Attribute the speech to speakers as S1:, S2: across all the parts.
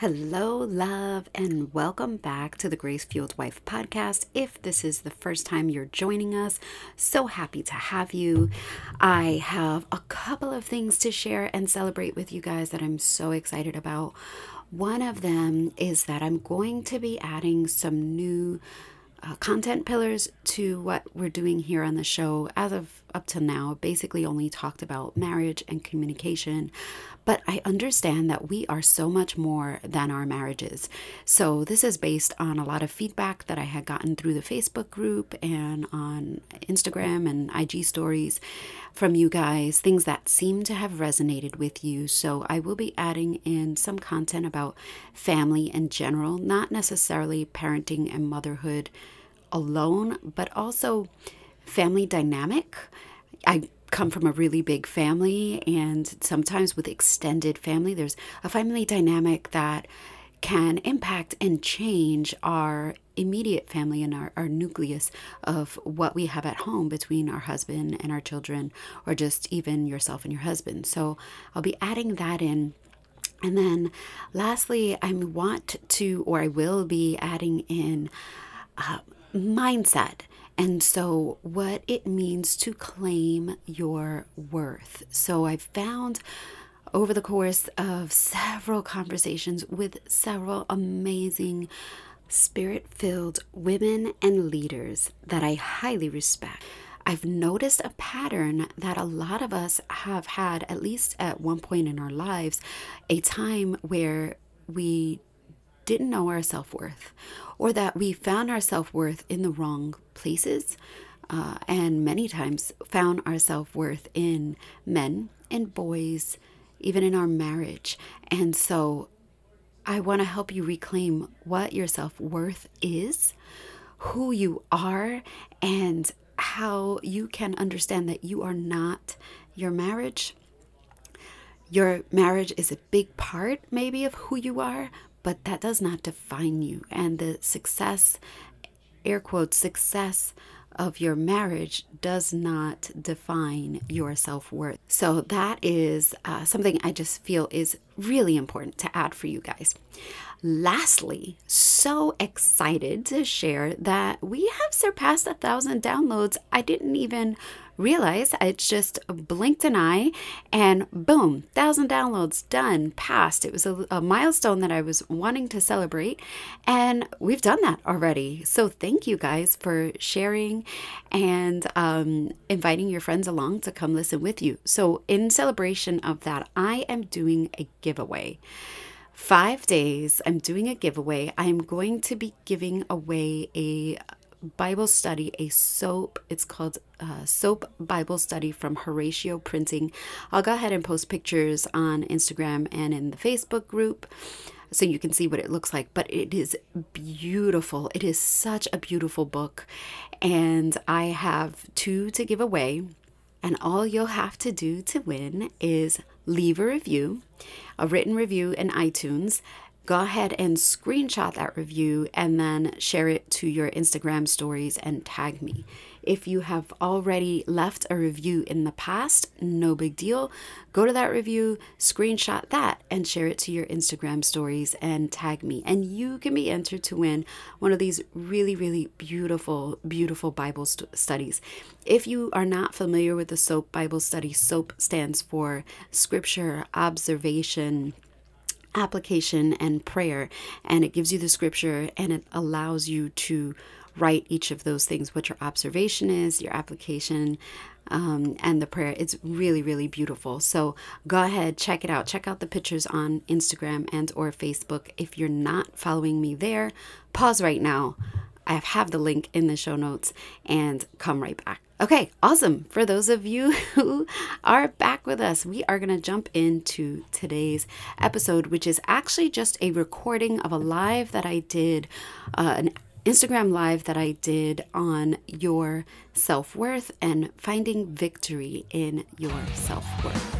S1: Hello, love, and welcome back to the Grace Fueled Wife podcast. If this is the first time you're joining us, so happy to have you. I have a couple of things to share and celebrate with you guys that I'm so excited about. One of them is that I'm going to be adding some new uh, content pillars to what we're doing here on the show as of up to now basically only talked about marriage and communication. But i understand that we are so much more than our marriages. So this is based on a lot of feedback that i had gotten through the facebook group and on instagram and ig stories from you guys things that seem to have resonated with you. So i will be adding in some content about family in general not necessarily parenting and motherhood alone, but also family dynamic. I come from a really big family, and sometimes with extended family, there's a family dynamic that can impact and change our immediate family and our, our nucleus of what we have at home between our husband and our children, or just even yourself and your husband. So I'll be adding that in. And then lastly, I want to, or I will be adding in uh, mindset. And so, what it means to claim your worth. So, I've found over the course of several conversations with several amazing spirit filled women and leaders that I highly respect. I've noticed a pattern that a lot of us have had, at least at one point in our lives, a time where we didn't know our self worth or that we found our self worth in the wrong places. Uh, and many times found our self worth in men and boys, even in our marriage. And so I want to help you reclaim what your self worth is, who you are, and how you can understand that you are not your marriage. Your marriage is a big part, maybe, of who you are, but that does not define you. And the success, air quotes, success of your marriage does not define your self worth. So, that is uh, something I just feel is really important to add for you guys. Lastly, so excited to share that we have surpassed a thousand downloads. I didn't even realize it's just blinked an eye and boom, thousand downloads done, passed. It was a, a milestone that I was wanting to celebrate, and we've done that already. So thank you guys for sharing and um, inviting your friends along to come listen with you. So, in celebration of that, I am doing a giveaway five days, I'm doing a giveaway. I'm going to be giving away a Bible study, a soap. It's called uh, Soap Bible Study from Horacio Printing. I'll go ahead and post pictures on Instagram and in the Facebook group so you can see what it looks like. But it is beautiful. It is such a beautiful book. And I have two to give away. And all you'll have to do to win is leave a review, a written review in iTunes. Go ahead and screenshot that review and then share it to your Instagram stories and tag me. If you have already left a review in the past, no big deal. Go to that review, screenshot that, and share it to your Instagram stories and tag me. And you can be entered to win one of these really, really beautiful, beautiful Bible st- studies. If you are not familiar with the SOAP Bible study, SOAP stands for Scripture, Observation, application and prayer and it gives you the scripture and it allows you to write each of those things what your observation is, your application, um, and the prayer. It's really, really beautiful. So go ahead, check it out. Check out the pictures on Instagram and or Facebook. If you're not following me there, pause right now. I have the link in the show notes and come right back. Okay, awesome. For those of you who are back with us, we are going to jump into today's episode, which is actually just a recording of a live that I did, uh, an Instagram live that I did on your self worth and finding victory in your self worth.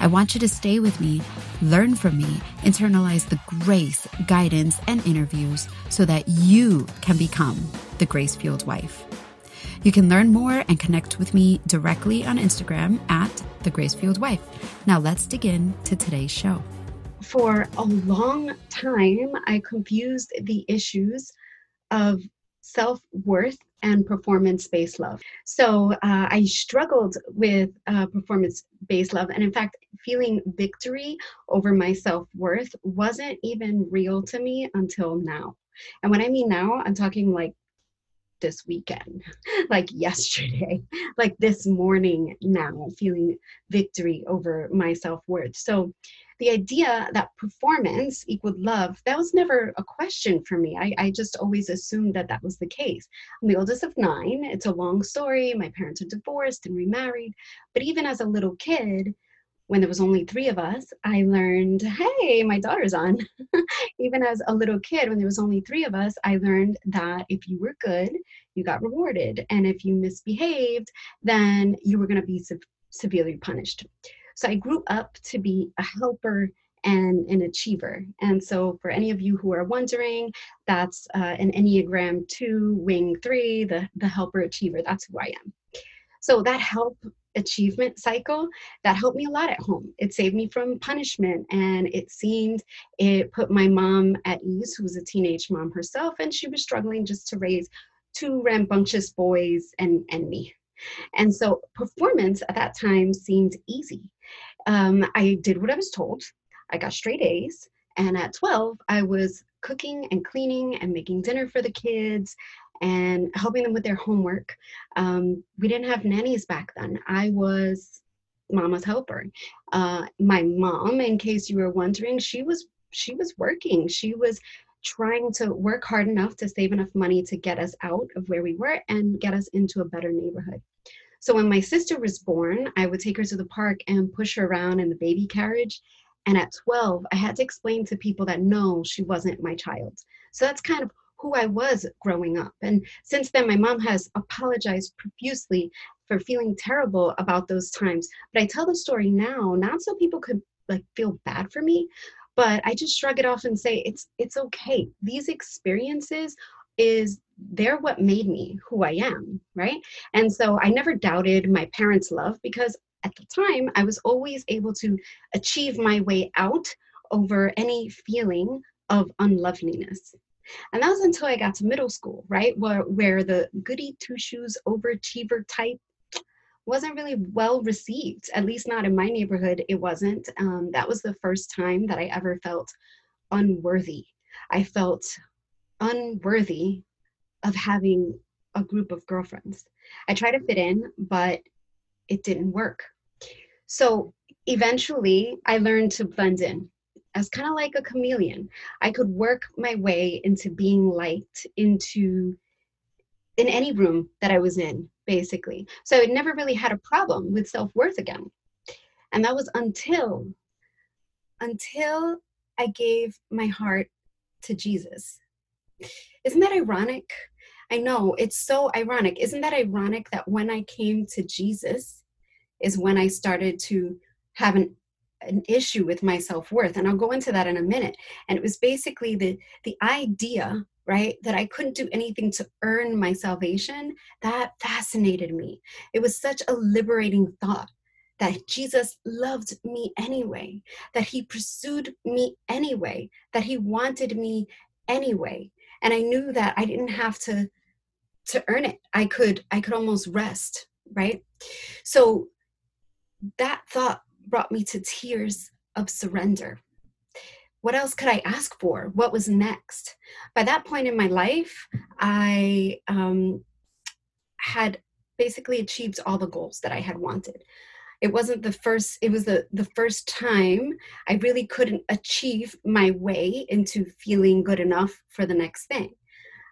S1: I want you to stay with me, learn from me, internalize the grace, guidance, and interviews so that you can become the grace fueled wife. You can learn more and connect with me directly on Instagram at the Grace Fueled Wife. Now let's dig in to today's show. For a long time, I confused the issues of self worth and performance based love. So uh, I struggled with uh, performance based love. And in fact, feeling victory over my self worth wasn't even real to me until now. And when I mean now, I'm talking like this weekend, like yesterday, like this morning now, feeling victory over my self worth. So, the idea that performance equaled love, that was never a question for me. I, I just always assumed that that was the case. I'm the oldest of nine. It's a long story. My parents are divorced and remarried. But even as a little kid, when there was only three of us, I learned, hey, my daughter's on. Even as a little kid, when there was only three of us, I learned that if you were good, you got rewarded. And if you misbehaved, then you were going to be se- severely punished. So I grew up to be a helper and an achiever. And so, for any of you who are wondering, that's uh, an Enneagram 2, Wing 3, the, the helper achiever. That's who I am. So, that help achievement cycle that helped me a lot at home it saved me from punishment and it seemed it put my mom at ease who was a teenage mom herself and she was struggling just to raise two rambunctious boys and and me and so performance at that time seemed easy um, i did what i was told i got straight a's and at 12 i was cooking and cleaning and making dinner for the kids and helping them with their homework. Um, we didn't have nannies back then. I was mama's helper. Uh, my mom, in case you were wondering, she was she was working. She was trying to work hard enough to save enough money to get us out of where we were and get us into a better neighborhood. So when my sister was born, I would take her to the park and push her around in the baby carriage. And at 12, I had to explain to people that no, she wasn't my child. So that's kind of who I was growing up. And since then, my mom has apologized profusely for feeling terrible about those times. But I tell the story now, not so people could like feel bad for me, but I just shrug it off and say it's it's okay. These experiences is they're what made me who I am, right? And so I never doubted my parents' love because at the time I was always able to achieve my way out over any feeling of unloveliness. And that was until I got to middle school, right? Where, where the goody two shoes overachiever type wasn't really well received, at least not in my neighborhood. It wasn't. Um, that was the first time that I ever felt unworthy. I felt unworthy of having a group of girlfriends. I tried to fit in, but it didn't work. So eventually, I learned to blend in as kind of like a chameleon. I could work my way into being liked into in any room that I was in, basically. So I never really had a problem with self-worth again. And that was until until I gave my heart to Jesus. Isn't that ironic? I know it's so ironic. Isn't that ironic that when I came to Jesus is when I started to have an an issue with my self-worth and i'll go into that in a minute and it was basically the the idea right that i couldn't do anything to earn my salvation that fascinated me it was such a liberating thought that jesus loved me anyway that he pursued me anyway that he wanted me anyway and i knew that i didn't have to to earn it i could i could almost rest right so that thought brought me to tears of surrender. what else could I ask for? What was next? By that point in my life, I um, had basically achieved all the goals that I had wanted. It wasn't the first, it was the, the first time I really couldn't achieve my way into feeling good enough for the next thing.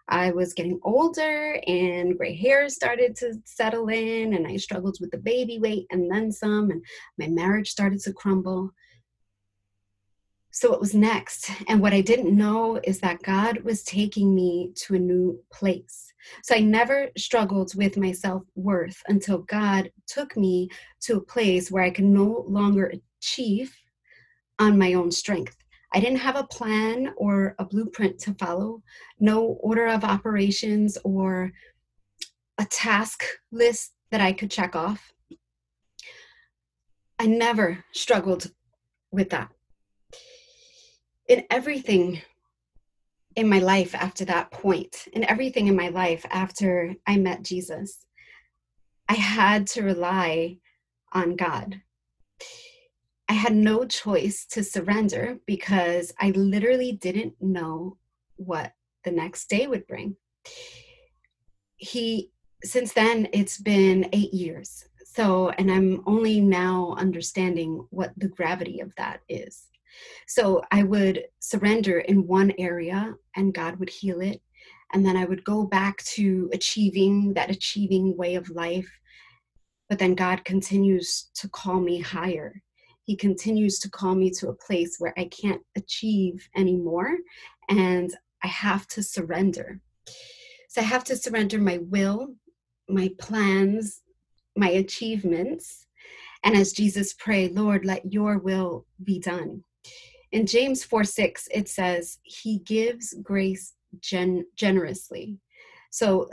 S1: I was getting older and gray hair started to settle in, and I struggled with the baby weight and then some, and my marriage started to crumble. So, what was next? And what I didn't know is that God was taking me to a new place. So, I never struggled with my self worth until God took me to a place where I could no longer achieve on my own strength. I didn't have a plan or a blueprint to follow, no order of operations or a task list that I could check off. I never struggled with that in everything in my life after that and everything in my life after I met Jesus, I had to rely on God. I had no choice to surrender because I literally didn't know what the next day would bring. He, since then, it's been eight years. So, and I'm only now understanding what the gravity of that is. So I would surrender in one area and God would heal it. And then I would go back to achieving that achieving way of life. But then God continues to call me higher. He continues to call me to a place where I can't achieve anymore and I have to surrender. So I have to surrender my will, my plans, my achievements. And as Jesus prayed, Lord, let your will be done in James 4 6, it says, He gives grace gen- generously. So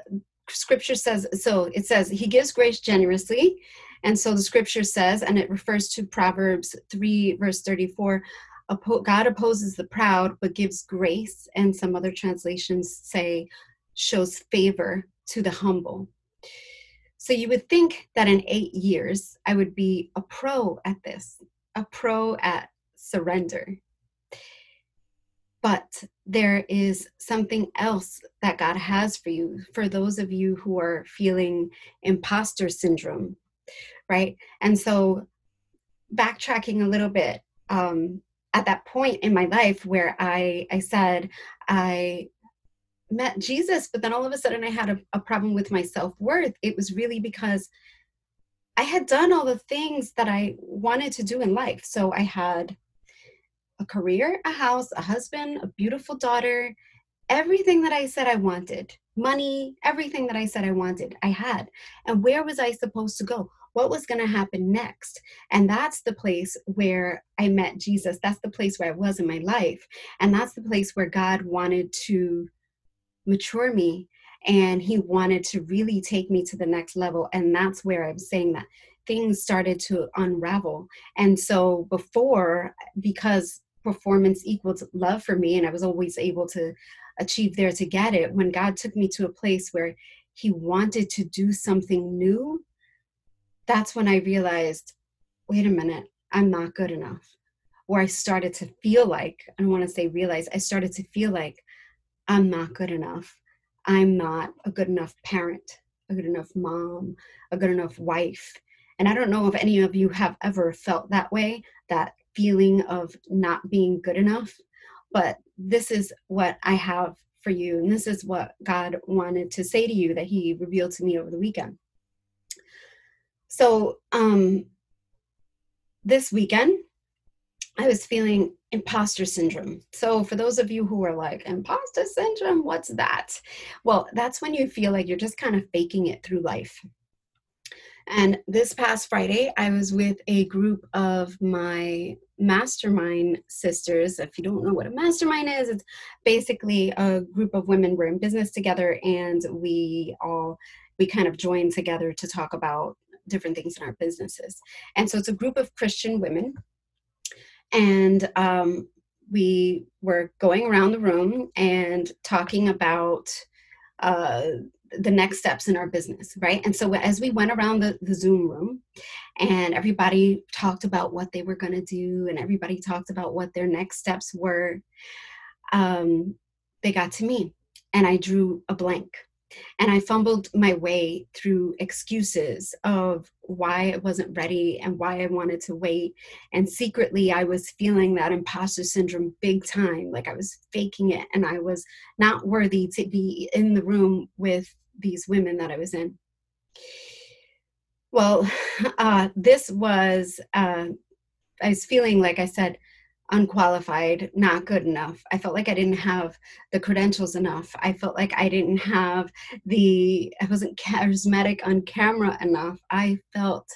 S1: scripture says, so it says, He gives grace generously. And so the scripture says, and it refers to Proverbs 3, verse 34. God opposes the proud, but gives grace. And some other translations say, shows favor to the humble. So you would think that in eight years, I would be a pro at this, a pro at surrender. But there is something else that God has for you, for those of you who are feeling imposter syndrome, right? And so, backtracking a little bit, um, at that point in my life where I, I said, I met Jesus, but then all of a sudden I had a, a problem with my self worth, it was really because I had done all the things that I wanted to do in life. So I had a career, a house, a husband, a beautiful daughter, everything that I said I wanted, money, everything that I said I wanted, I had. And where was I supposed to go? What was going to happen next? And that's the place where I met Jesus. That's the place where I was in my life. And that's the place where God wanted to mature me and he wanted to really take me to the next level. And that's where I'm saying that things started to unravel. And so before, because performance equals love for me and i was always able to achieve there to get it. When god took me to a place where he wanted to do something new that's when i realized wait a minute i'm not good enough. Where i started to feel like i don't want to say realize i started to feel like i'm not good enough. I'm not a good enough parent a good enough mom a good enough wife. And i don't know if any of you have ever felt that way that feeling of not being good enough. But this is what I have for you. And this is what God wanted to say to you that He revealed to me over the weekend. So, um, this weekend, I was feeling imposter syndrome. So, for those of you who are like, imposter syndrome, what's that? Well, that's when you feel like you're just kind of faking it through life. And this past Friday, I was with a group of my mastermind sisters. If you don't know what a mastermind is, it's basically a group of women. We're in business together and we all, we kind of join together to talk about different things in our businesses. And so it's a group of Christian women. And um, we were going around the room and talking about uh, the next steps in our business, right? And so as we went around the, the Zoom room and everybody talked about what they were going to do and everybody talked about what their next steps were, um, they got to me and I drew a blank. And I fumbled my way through excuses of why I wasn't ready and why I wanted to wait. And secretly, I was feeling that imposter syndrome big time. Like I was faking it and I was not worthy to be in the room with these women that I was in. Well, uh, this was, uh, I was feeling, like I said, unqualified, not good enough. I felt like I didn't have the credentials enough. I felt like I didn't have the, I wasn't charismatic on camera enough. I felt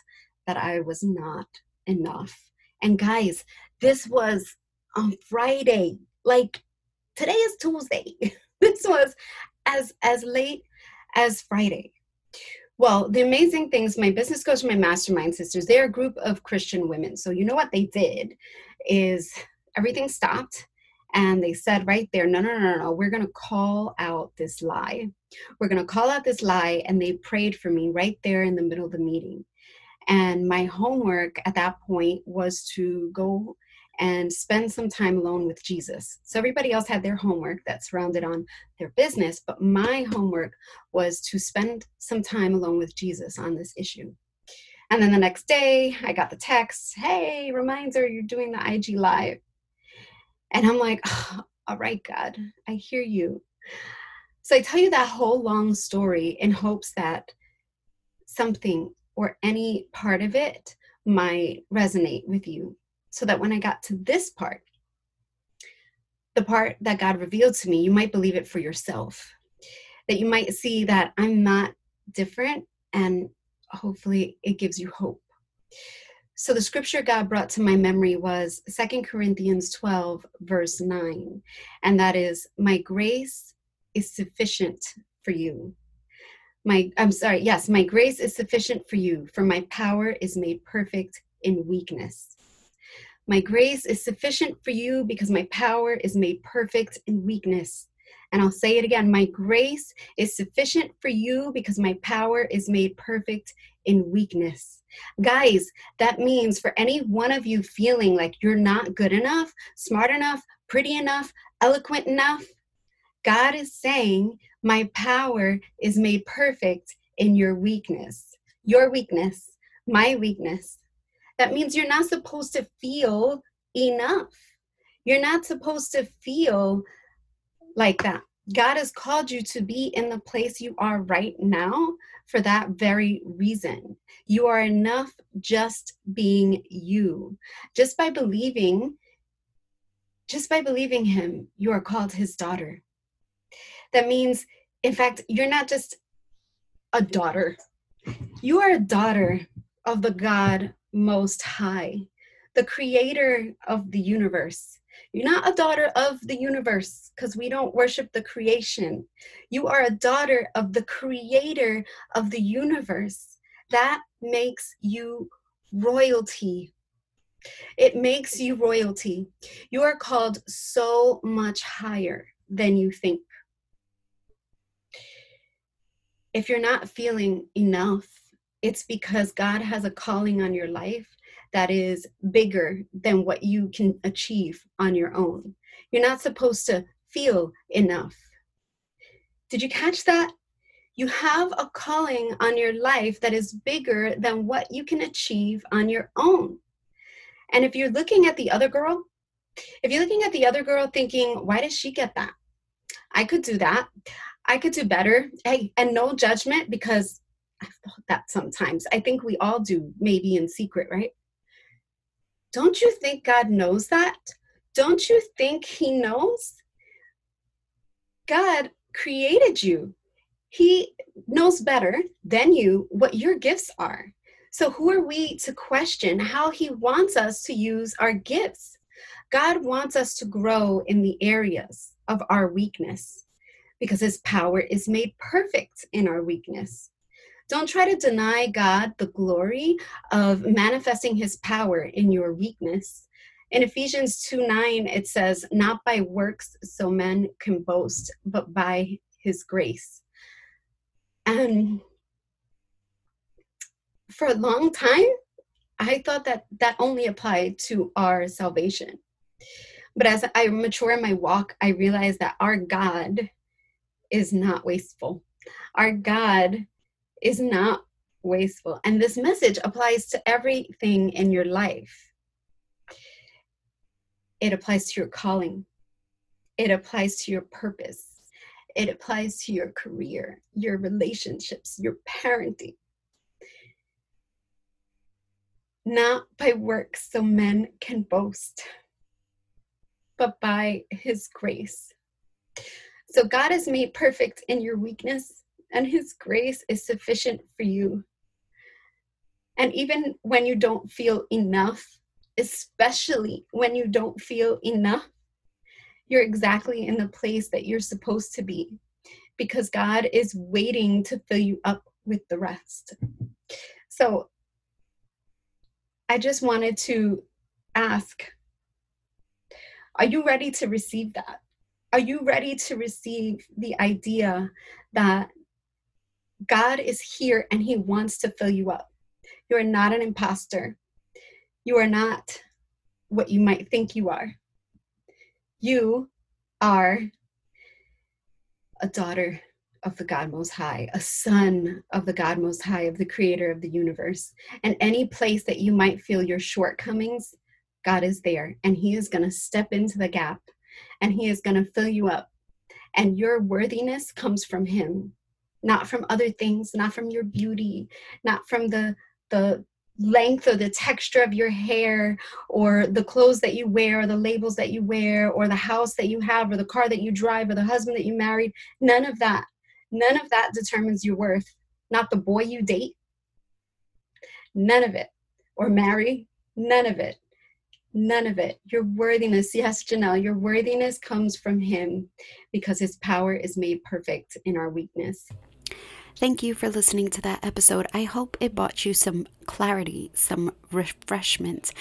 S1: that I was not enough. And guys, this was on Friday. Like today is Tuesday. this was as as late as Friday. Well, the amazing things, my business coach, my mastermind sisters, they're a group of Christian women. So you know what they did is everything stopped and they said right there, no, no, no, no, we're going to call out this lie. We're going to call out this lie. And they prayed for me right there in the middle of the meeting. And my homework at that point was to go and spend some time alone with Jesus. So everybody else had their homework that surrounded on their business, but my homework was to spend some time alone with Jesus on this issue. And then the next day, I got the text, hey, reminder, you're doing the IG Live. And I'm like, oh, all right, God, I hear you. So I tell you that whole long story in hopes that something or any part of it might resonate with you. So that when I got to this part, the part that God revealed to me, you might believe it for yourself. That you might see that I'm not different and hopefully it gives you hope. So the scripture God brought to my memory was Second Corinthians 12, verse 9. And that is, My grace is sufficient for you. My I'm sorry, yes, my grace is sufficient for you, for my power is made perfect in weakness. My grace is sufficient for you because my power is made perfect in weakness. And I'll say it again my grace is sufficient for you because my power is made perfect in weakness. Guys, that means for any one of you feeling like you're not good enough, smart enough, pretty enough, eloquent enough, God is saying, My power is made perfect in your weakness. Your weakness, my weakness. That means you're not supposed to feel enough. You're not supposed to feel like that. God has called you to be in the place you are right now for that very reason. You are enough just being you. Just by believing, just by believing Him, you are called His daughter. That means, in fact, you're not just a daughter, you are a daughter of the God Most High, the creator of the universe you're not a daughter of the universe because we don't worship the creation. You are a daughter of the creator of the universe. That makes you royalty. It makes you royalty. You are called so much higher than you think. If you're not feeling enough, it's because God has a calling on your life that is bigger than what you can achieve on your own. You're not supposed to feel enough. Did you catch that? You have a calling on your life that is bigger than what you can achieve on your own. And if you're looking at the other girl, if you're looking at the other girl thinking, why does she get that? I could do that. I could do better. Hey, and no judgment because I've thought that sometimes. I think we all do, maybe in secret, right? Don't you think God knows that? Don't you think He knows? God created you. He knows better than you what your gifts are. So, who are we to question how He wants us to use our gifts? God wants us to grow in the areas of our weakness because His power is made perfect in our weakness. Don't try to deny God the glory of manifesting his power in your weakness. In Ephesians 2 9, it says, Not by works so men can boast, but by his grace.
S2: And for a long time, I thought that that only applied to our salvation. But as I mature in my walk, I realize that our God is not wasteful. Our God is not wasteful. And this message applies to everything in your life. It applies to your calling, it applies to your purpose, it applies to your career, your relationships, your parenting. Not by works so men can boast, but by his grace. So God is made perfect in your weakness, and his grace is sufficient for you. And even when you don't feel enough, especially when you don't feel enough, you're exactly in the place that you're supposed to be because God is waiting to fill you up with the rest. So I just wanted to ask Are you ready to receive that? Are you ready to receive the idea that God is here and He wants to fill you up? You are not an imposter. You are not what you might think you are. You are a daughter of the God Most High, a son of the God Most High, of the creator of the universe. And any place that you might feel your shortcomings, God is there and He is going to step into the gap and He is going to fill you up. And your worthiness comes from Him, not from other things, not from your beauty, not from the the length or the texture of your hair or the clothes that you wear or the labels that you wear or the house that you have or the car that you drive or the husband that you married. None of that. None of that determines your worth. Not the boy you date. None of it. Or marry. None of it. None of it. Your worthiness. Yes janelle your worthiness comes from him because his power is made perfect in our weakness
S1: Thank you for listening to that episode. I hope it brought you some clarity, some refreshment,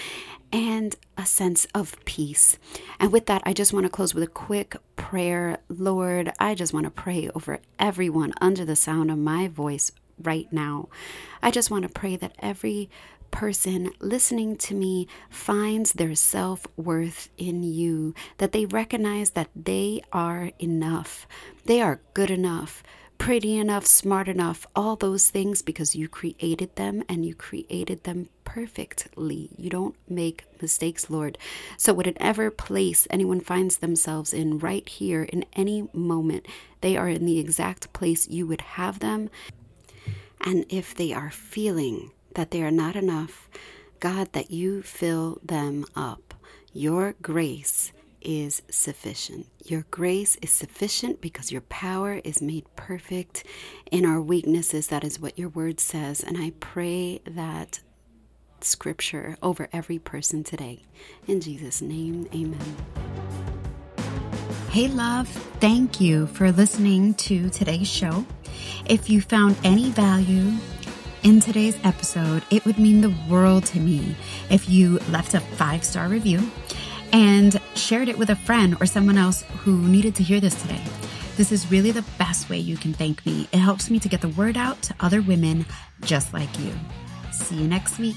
S1: and a sense of peace. And with that, I just want to close with a quick prayer. Lord, I just want to pray over everyone under the sound of my voice right now. I just want to pray that every person listening to me finds their self worth in you, that they recognize that they are enough, they are good enough pretty enough, smart enough, all those things because you created them and you created them perfectly. You don't make mistakes, Lord. So, whatever place anyone finds themselves in right here in any moment, they are in the exact place you would have them. And if they are feeling that they are not enough, God, that you fill them up. Your grace is sufficient. Your grace is sufficient because your power is made perfect in our weaknesses. That is what your word says. And I pray that scripture over every person today. In Jesus' name, amen. Hey, love, thank you for listening to today's show. If you found any value, in today's episode, it would mean the world to me if you left a five star review and shared it with a friend or someone else who needed to hear this today. This is really the best way you can thank me. It helps me to get the word out to other women just like you. See you next week.